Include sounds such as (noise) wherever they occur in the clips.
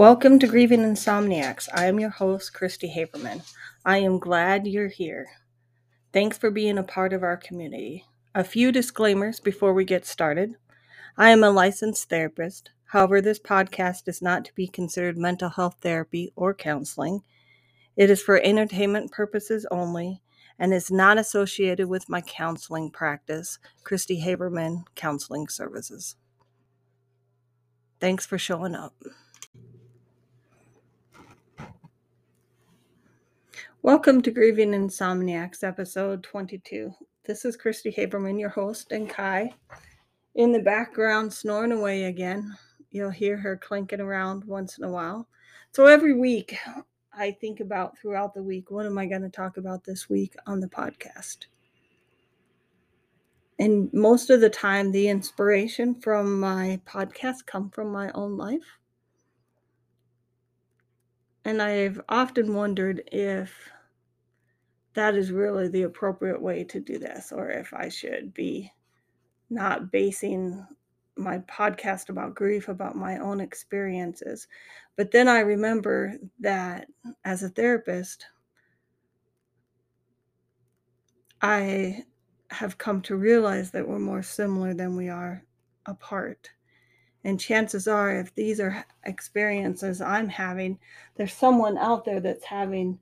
Welcome to Grieving Insomniacs. I am your host, Christy Haberman. I am glad you're here. Thanks for being a part of our community. A few disclaimers before we get started. I am a licensed therapist. However, this podcast is not to be considered mental health therapy or counseling. It is for entertainment purposes only and is not associated with my counseling practice, Christy Haberman Counseling Services. Thanks for showing up. Welcome to Grieving Insomniacs, episode 22. This is Christy Haberman, your host, and Kai. In the background, snoring away again. You'll hear her clinking around once in a while. So every week, I think about throughout the week, what am I going to talk about this week on the podcast? And most of the time, the inspiration from my podcast come from my own life and I've often wondered if that is really the appropriate way to do this, or if I should be not basing my podcast about grief about my own experiences. But then I remember that as a therapist, I have come to realize that we're more similar than we are apart. And chances are, if these are experiences I'm having, there's someone out there that's having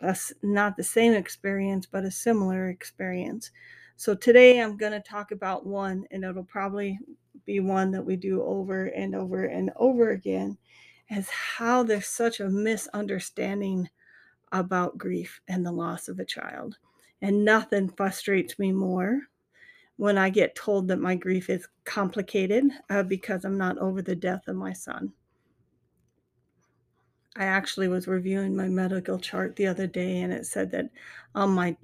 a, not the same experience, but a similar experience. So today I'm going to talk about one, and it'll probably be one that we do over and over and over again, as how there's such a misunderstanding about grief and the loss of a child. And nothing frustrates me more when I get told that my grief is complicated uh, because I'm not over the death of my son. I actually was reviewing my medical chart the other day and it said that um, my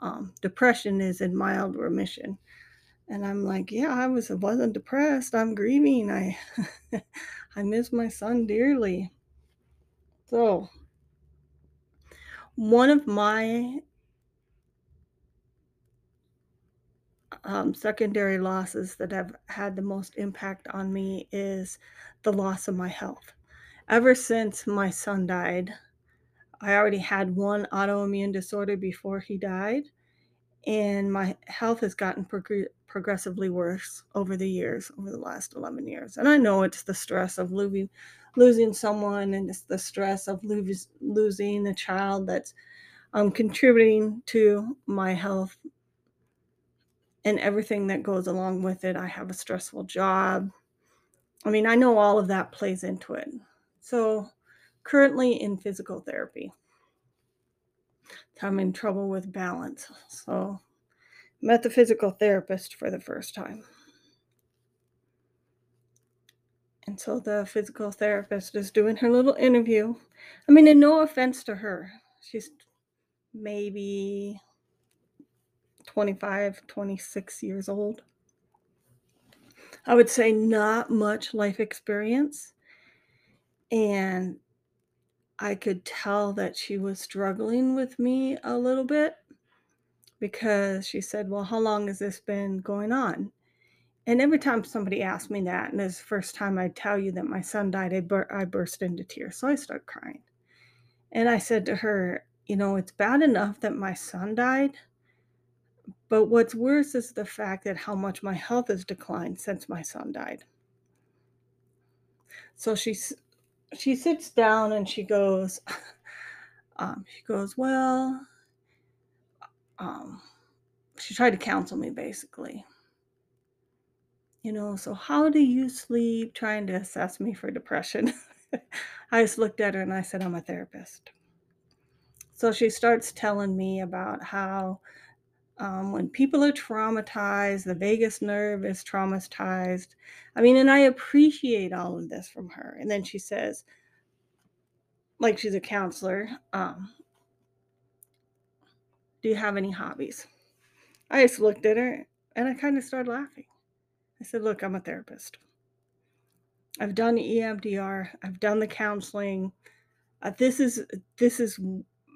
um, depression is in mild remission. And I'm like, yeah, I was wasn't depressed. I'm grieving. I (laughs) I miss my son dearly. So one of my um, secondary losses that have had the most impact on me is the loss of my health. Ever since my son died, I already had one autoimmune disorder before he died, and my health has gotten prog- progressively worse over the years, over the last 11 years. And I know it's the stress of losing, losing someone, and it's the stress of lose, losing a child that's um, contributing to my health and everything that goes along with it. I have a stressful job. I mean, I know all of that plays into it. So, currently in physical therapy, I'm in trouble with balance. So, met the physical therapist for the first time. And so the physical therapist is doing her little interview. I mean, and no offense to her. She's maybe 25, 26 years old. I would say not much life experience. And I could tell that she was struggling with me a little bit because she said, Well, how long has this been going on? And every time somebody asked me that, and it's the first time I tell you that my son died, I, bur- I burst into tears. So I start crying. And I said to her, You know, it's bad enough that my son died, but what's worse is the fact that how much my health has declined since my son died. So she she sits down and she goes, (laughs) um, she goes, well, um, she tried to counsel me basically. You know, so how do you sleep? Trying to assess me for depression. (laughs) I just looked at her and I said, I'm a therapist. So she starts telling me about how um, when people are traumatized, the vagus nerve is traumatized. I mean, and I appreciate all of this from her. And then she says, like she's a counselor, um, do you have any hobbies? I just looked at her and I kind of started laughing. I said, Look, I'm a therapist. I've done EMDR, I've done the counseling. Uh, this is this is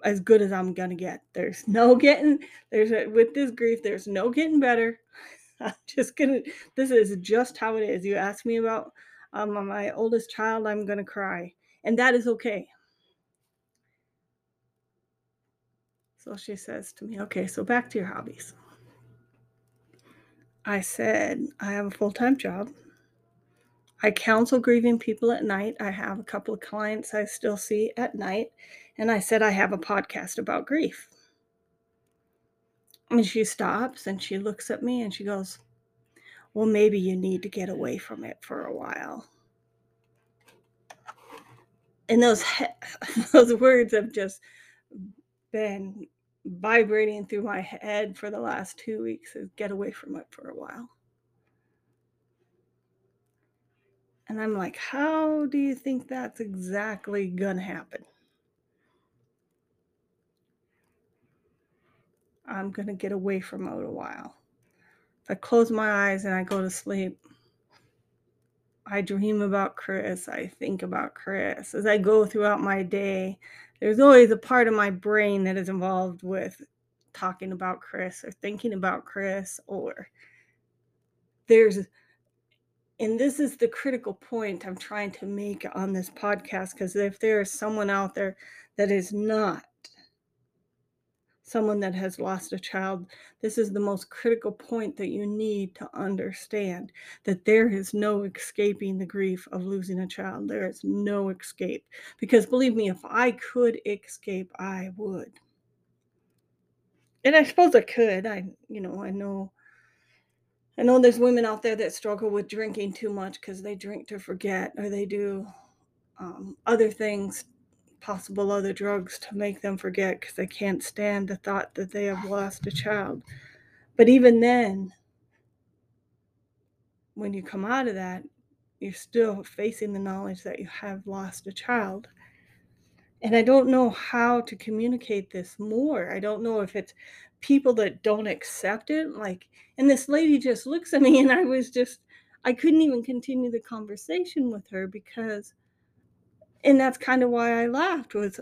as good as I'm gonna get. There's no (laughs) getting there's a, with this grief, there's no getting better. (laughs) I'm just gonna this is just how it is. You ask me about um, my oldest child, I'm to cry. And that is okay. So she says to me, Okay, so back to your hobbies. I said, I have a full time job. I counsel grieving people at night. I have a couple of clients I still see at night. And I said, I have a podcast about grief. And she stops and she looks at me and she goes, Well, maybe you need to get away from it for a while. And those (laughs) those words have just been vibrating through my head for the last two weeks is get away from it for a while. And I'm like, how do you think that's exactly gonna happen? I'm gonna get away from it a while. If I close my eyes and I go to sleep, I dream about Chris. I think about Chris. As I go throughout my day, there's always a part of my brain that is involved with talking about Chris or thinking about Chris or there's and this is the critical point I'm trying to make on this podcast because if there is someone out there that is not someone that has lost a child, this is the most critical point that you need to understand that there is no escaping the grief of losing a child. There is no escape. Because believe me, if I could escape, I would. And I suppose I could. I, you know, I know. I know there's women out there that struggle with drinking too much because they drink to forget or they do um, other things possible other drugs to make them forget because they can't stand the thought that they have lost a child. But even then, when you come out of that, you're still facing the knowledge that you have lost a child. And I don't know how to communicate this more. I don't know if it's people that don't accept it. Like, and this lady just looks at me, (laughs) and I was just, I couldn't even continue the conversation with her because and that's kind of why I laughed was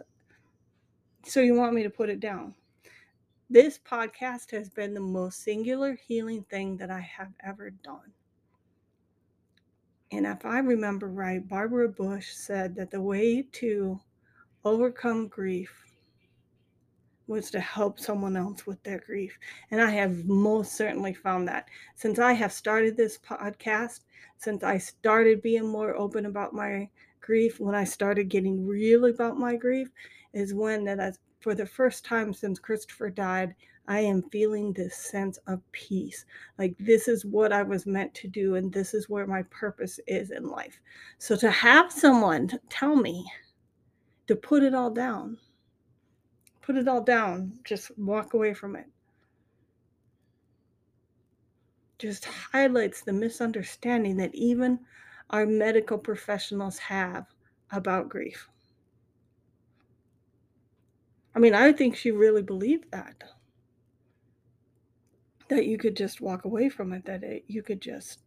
so you want me to put it down. This podcast has been the most singular healing thing that I have ever done. And if I remember right, Barbara Bush said that the way to overcome grief was to help someone else with their grief. And I have most certainly found that since I have started this podcast, since I started being more open about my grief, when I started getting real about my grief, is when that I, for the first time since Christopher died, I am feeling this sense of peace. Like this is what I was meant to do, and this is where my purpose is in life. So to have someone tell me to put it all down, put it all down, just walk away from it, just highlights the misunderstanding that even our medical professionals have about grief. I mean, I think she really believed that. That you could just walk away from it, that it, you could just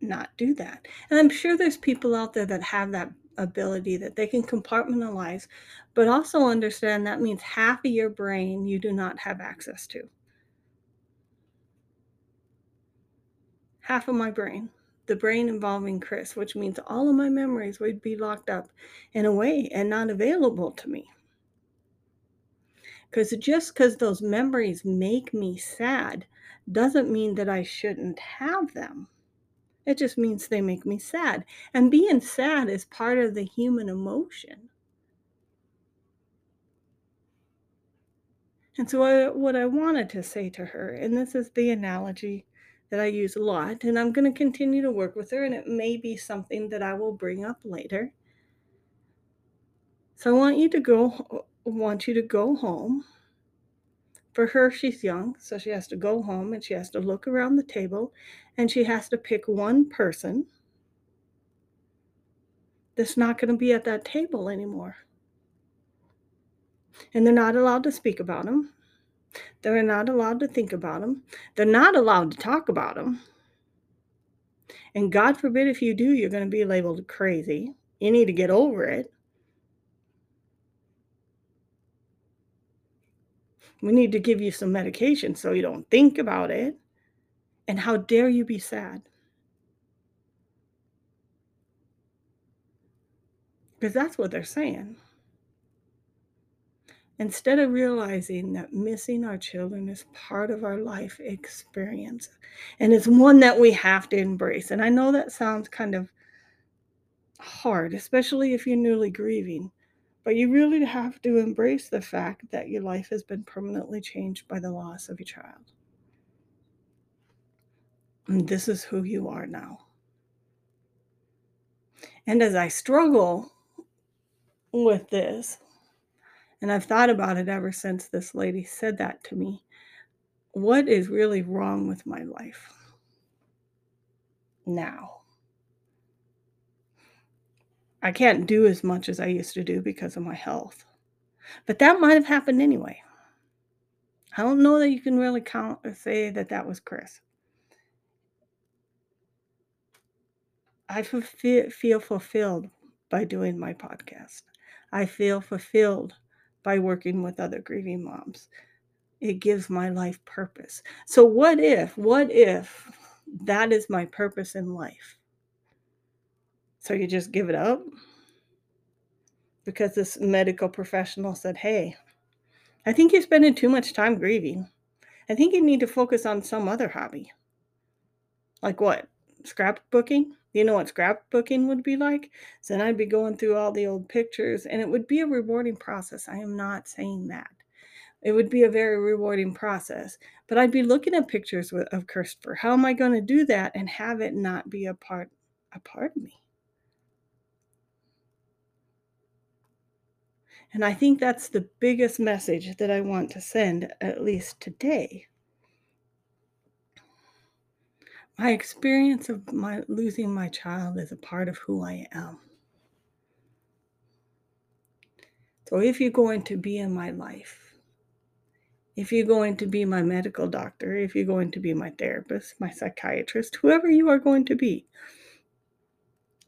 not do that. And I'm sure there's people out there that have that ability that they can compartmentalize, but also understand that means half of your brain you do not have access to. Half of my brain, the brain involving Chris, which means all of my memories would be locked up in a way and not available to me. Because just because those memories make me sad doesn't mean that I shouldn't have them. It just means they make me sad. And being sad is part of the human emotion. And so, I, what I wanted to say to her, and this is the analogy that I use a lot, and I'm going to continue to work with her, and it may be something that I will bring up later. So I want you to go want you to go home. For her, she's young, so she has to go home and she has to look around the table and she has to pick one person that's not going to be at that table anymore. And they're not allowed to speak about them. They're not allowed to think about them. They're not allowed to talk about them. And God forbid if you do, you're going to be labeled crazy. You need to get over it. We need to give you some medication so you don't think about it. And how dare you be sad? Because that's what they're saying. Instead of realizing that missing our children is part of our life experience and it's one that we have to embrace. And I know that sounds kind of hard, especially if you're newly grieving, but you really have to embrace the fact that your life has been permanently changed by the loss of your child. And this is who you are now. And as I struggle with this, and I've thought about it ever since this lady said that to me, what is really wrong with my life now? I can't do as much as I used to do because of my health. But that might have happened anyway. I don't know that you can really count or say that that was Chris. I feel fulfilled by doing my podcast. I feel fulfilled by working with other grieving moms. It gives my life purpose. So, what if, what if that is my purpose in life? So, you just give it up? Because this medical professional said, hey, I think you're spending too much time grieving. I think you need to focus on some other hobby. Like what? Scrapbooking? You know what scrapbooking would be like? So then I'd be going through all the old pictures and it would be a rewarding process. I am not saying that. It would be a very rewarding process. But I'd be looking at pictures of Christopher. How am I going to do that and have it not be a part a part of me? And I think that's the biggest message that I want to send, at least today. My experience of my losing my child is a part of who I am. So if you're going to be in my life, if you're going to be my medical doctor, if you're going to be my therapist, my psychiatrist, whoever you are going to be,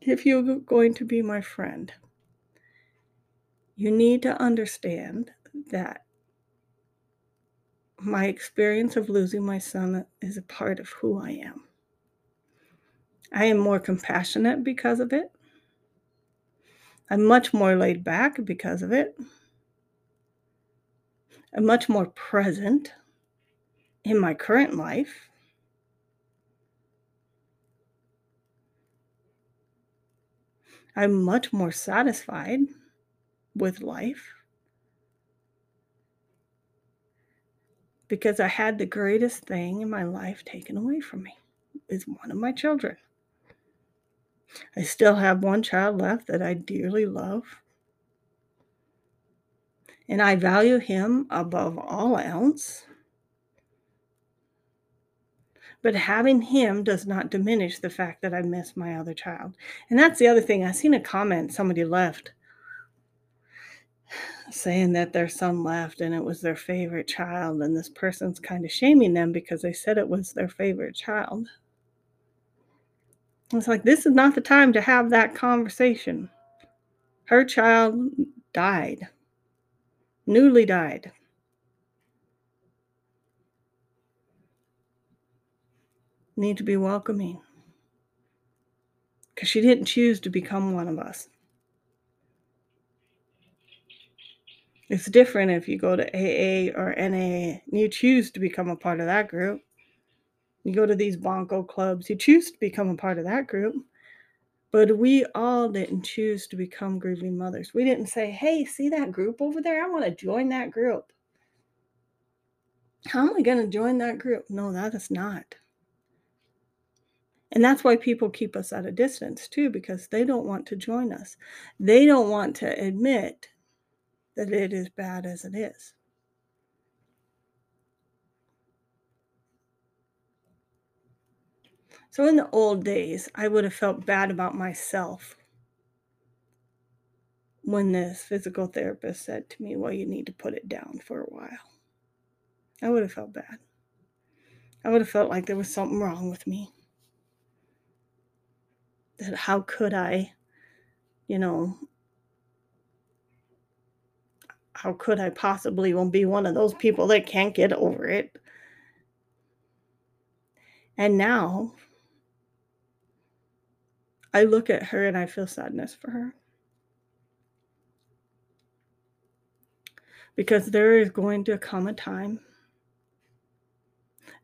if you're going to be my friend, you need to understand that my experience of losing my son is a part of who I am. I am more compassionate because of it. I'm much more laid back because of it. I'm much more present in my current life. I'm much more satisfied with life because I had the greatest thing in my life taken away from me is one of my children. I still have one child left that I dearly love. And I value him above all else. But having him does not diminish the fact that I miss my other child. And that's the other thing. I seen a comment somebody left saying that their son left and it was their favorite child. And this person's kind of shaming them because they said it was their favorite child. It's like, this is not the time to have that conversation. Her child died, newly died. Need to be welcoming because she didn't choose to become one of us. It's different if you go to AA or NA and you choose to become a part of that group. You go to these Bunco clubs, you choose to become a part of that group. But we all didn't choose to become grieving mothers. We didn't say, hey, see that group over there? I want to join that group. How am I going to join that group? No, that is not. And that's why people keep us at a distance too, because they don't want to join us. They don't want to admit that it is bad as it is. So in the old days, I would have felt bad about myself when this physical therapist said to me, Well, you need to put it down for a while. I would have felt bad. I would have felt like there was something wrong with me. That how could I, you know, how could I possibly be one of those people that can't get over it? And now I look at her and I feel sadness for her. Because there is going to come a time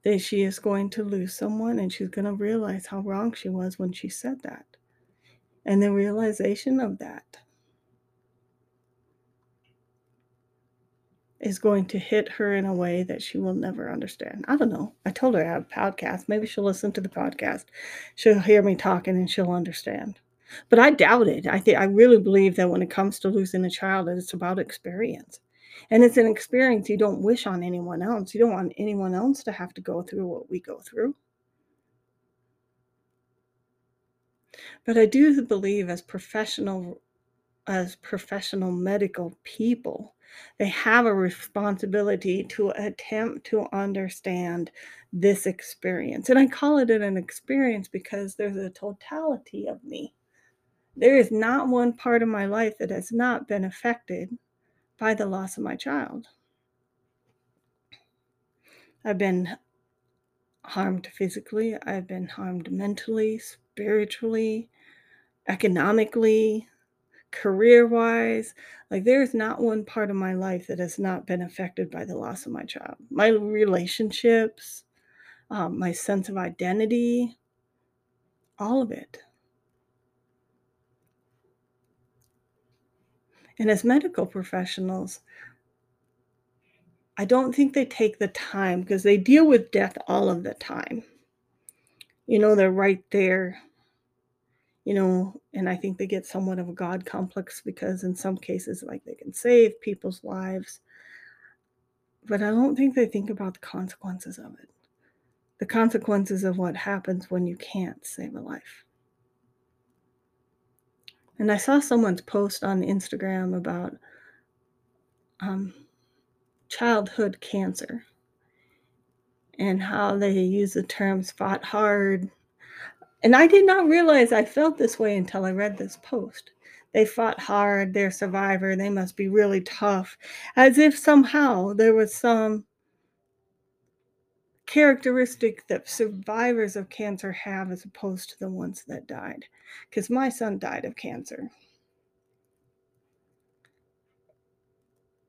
that she is going to lose someone and she's going to realize how wrong she was when she said that. And the realization of that is going to hit her in a way that she will never understand. I don't know. I told her I have a podcast. Maybe she'll listen to the podcast. She'll hear me talking and she'll understand. But I doubt it. I think I really believe that when it comes to losing a child, it's about experience. And it's an experience you don't wish on anyone else. You don't want anyone else to have to go through what we go through. But I do believe as professional as professional medical people, they have a responsibility to attempt to understand this experience. And I call it an experience because there's a totality of me. There is not one part of my life that has not been affected by the loss of my child. I've been harmed physically, I've been harmed mentally, spiritually, economically, career wise. Like, there's not one part of my life that has not been affected by the loss of my child. My relationships, um, my sense of identity, all of it. And as medical professionals, I don't think they take the time because they deal with death all of the time. You know, they're right there. You know, and I think they get somewhat of a God complex because in some cases, like they can save people's lives. But I don't think they think about the consequences of it. The consequences of what happens when you can't save a life. And I saw someone's post on Instagram about um, childhood cancer and how they use the terms fought hard. And I did not realize I felt this way until I read this post. They fought hard, they're survivor, they must be really tough, as if somehow there was some characteristic that survivors of cancer have as opposed to the ones that died. Because my son died of cancer.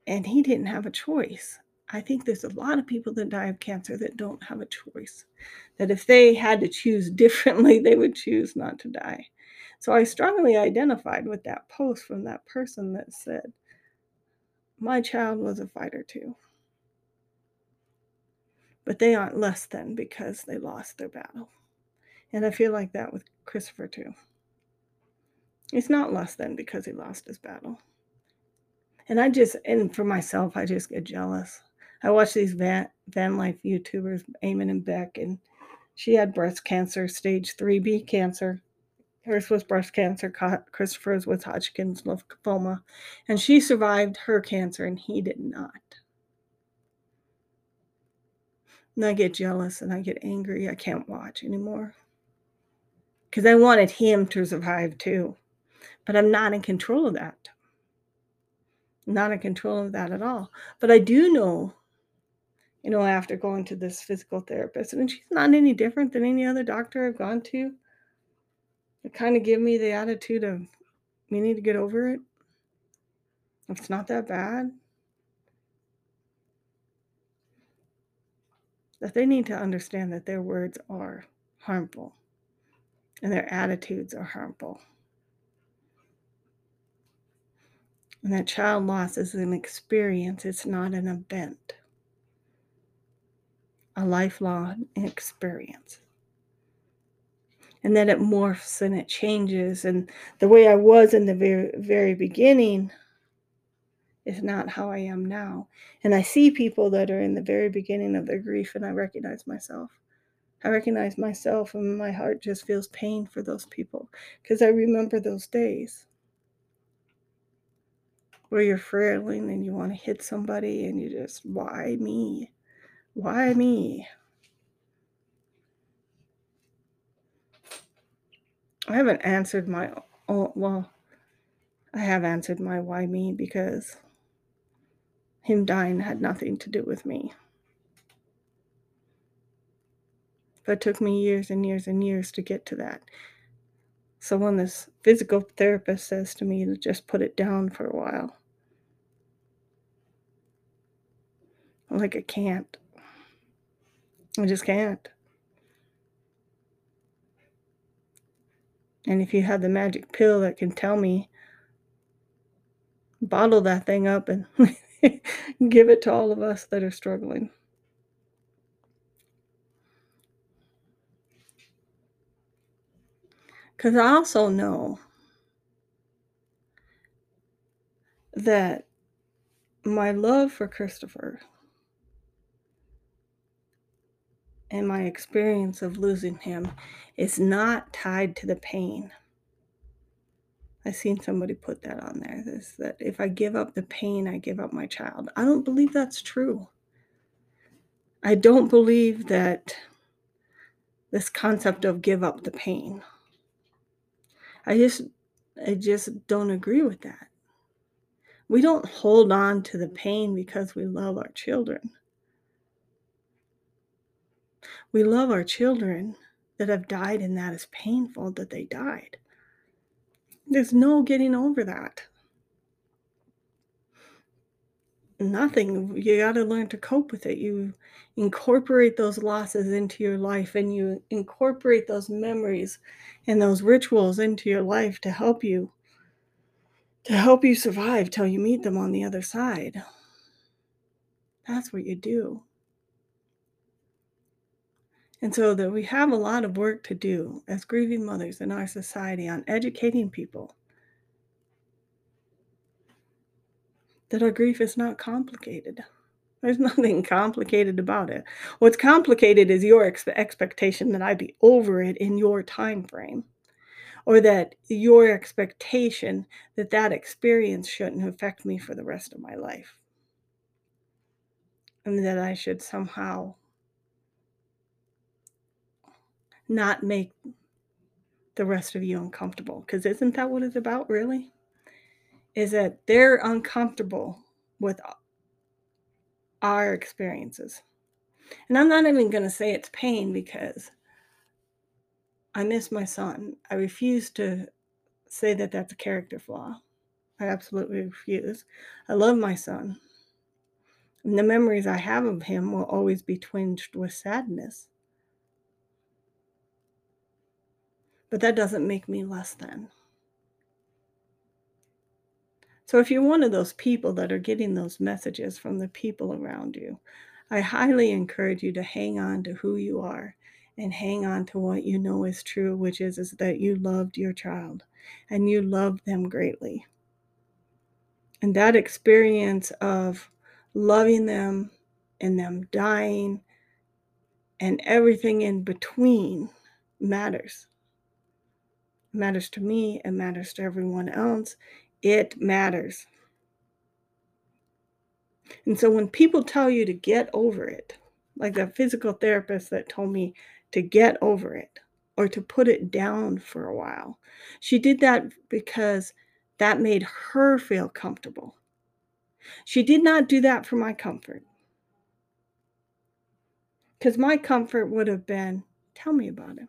And he didn't have a choice. I think there's a lot of people that die of cancer that don't have a choice. That if they had to choose (laughs) differently, they would choose not to die. So I strongly identified with that post from that person that said, My child was a fighter too but they aren't less than because they lost their battle. And I feel like that with Christopher too. He's not less than because he lost his battle. And I just, and for myself, I just get jealous. I watch these van, van life YouTubers, Eamon and Bec, and she had breast cancer, stage 3B cancer. Hers was breast cancer, Christopher's was Hodgkin's lymphoma, and she survived her cancer and he did not. And I get jealous and I get angry. I can't watch anymore. Because I wanted him to survive too. But I'm not in control of that. not in control of that at all. But I do know, you know, after going to this physical therapist, and she's not any different than any other doctor I've gone to, it kind of give me the attitude of, you need to get over it. It's not that bad. that they need to understand that their words are harmful and their attitudes are harmful. And that child loss is an experience, it's not an event, a lifelong experience. And that it morphs and it changes. And the way I was in the very, very beginning is not how I am now. And I see people that are in the very beginning of their grief, and I recognize myself. I recognize myself, and my heart just feels pain for those people because I remember those days where you're frailing and you want to hit somebody, and you just, why me? Why me? I haven't answered my, oh, well, I have answered my why me because him dying had nothing to do with me. But it took me years and years and years to get to that. So when this physical therapist says to me to just put it down for a while, Like I can't. I just can't. And if you had the magic pill that can tell me, bottle that thing up and (laughs) give it to all of us that are struggling. Because I also know that my love for Christopher and my experience of losing him is not tied to the pain. I seen somebody put that on there. This that if I give up the pain, I give up my child. I don't believe that's true. I don't believe that this concept of give up the pain. I just I just don't agree with that. We don't hold on to the pain because we love our children. We love our children that have died, and that is painful that they died. There's no getting over that. Nothing. You got to learn to cope with it. You incorporate those losses into your life and you incorporate those memories and those rituals into your life to help you to help you survive till you meet them on the other side. That's what you do. And so that we have a lot of work to do as grieving mothers in our society on educating people that our grief is not complicated. There's (laughs) nothing complicated about it. What's complicated is your ex- expectation that I be over it in your time frame or that your expectation that that experience shouldn't affect me for the rest of my life and that I should somehow not make the rest of you uncomfortable. Because isn't that what it's about, really? Is that they're uncomfortable with our experiences. And I'm not even going to say it's pain because I miss my son. I refuse to say that that's a character flaw. I absolutely refuse. I love my son. And the memories I have of him will always be twinged with sadness. But that doesn't make me less than. So if you're one of those people that are getting those messages from the people around you, I highly encourage you to hang on to who you are and hang on to what you know is true, which is, is that you loved your child and you loved them greatly. And that experience of loving them and them dying and everything in between matters matters to me, it matters to everyone else. It matters. And so when people tell you to get over it, like the physical therapist that told me to get over it or to put it down for a while, she did that because that made her feel comfortable. She did not do that for my comfort. Because my comfort would have been tell me about it.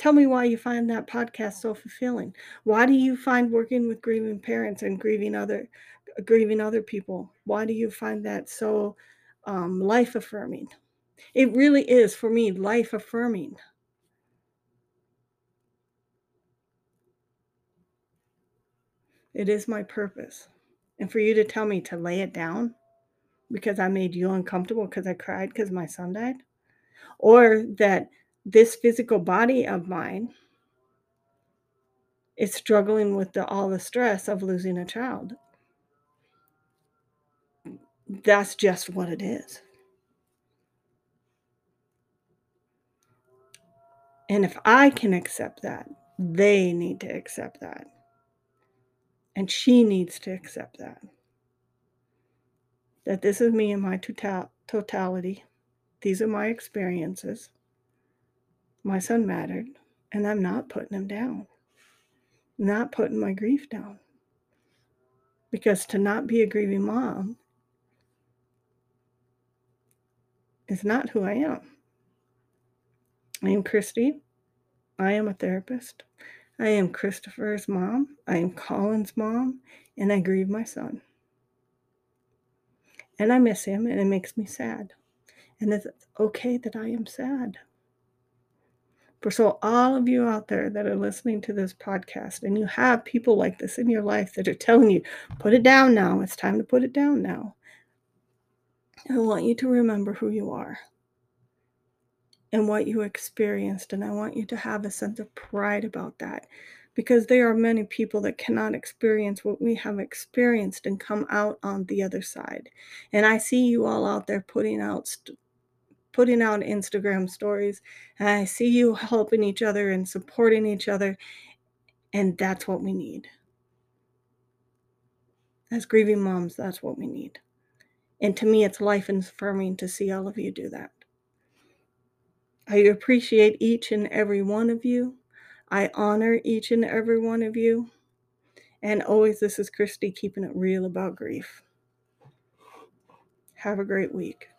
Tell me why you find that podcast so fulfilling. Why do you find working with grieving parents and grieving other grieving other people? Why do you find that so um, life affirming? It really is for me life affirming. It is my purpose. And for you to tell me to lay it down because I made you uncomfortable because I cried because my son died, or that this physical body of mine is struggling with the, all the stress of losing a child. That's just what it is. And if I can accept that, they need to accept that. And she needs to accept that. That this is me in my total- totality. These are my experiences. My son mattered, and I'm not putting him down. Not putting my grief down. Because to not be a grieving mom is not who I am. I am Christy. I am a therapist. I am Christopher's mom. I am Colin's mom, and I grieve my son. And I miss him, and it makes me sad. And it's okay that I am sad. For so, all of you out there that are listening to this podcast, and you have people like this in your life that are telling you, put it down now, it's time to put it down now. I want you to remember who you are and what you experienced. And I want you to have a sense of pride about that because there are many people that cannot experience what we have experienced and come out on the other side. And I see you all out there putting out st- putting out Instagram stories and I see you helping each other and supporting each other and that's what we need. As grieving moms, that's what we need. And to me it's life affirming to see all of you do that. I appreciate each and every one of you. I honor each and every one of you. And always, this is Christy keeping it real about grief. Have a great week.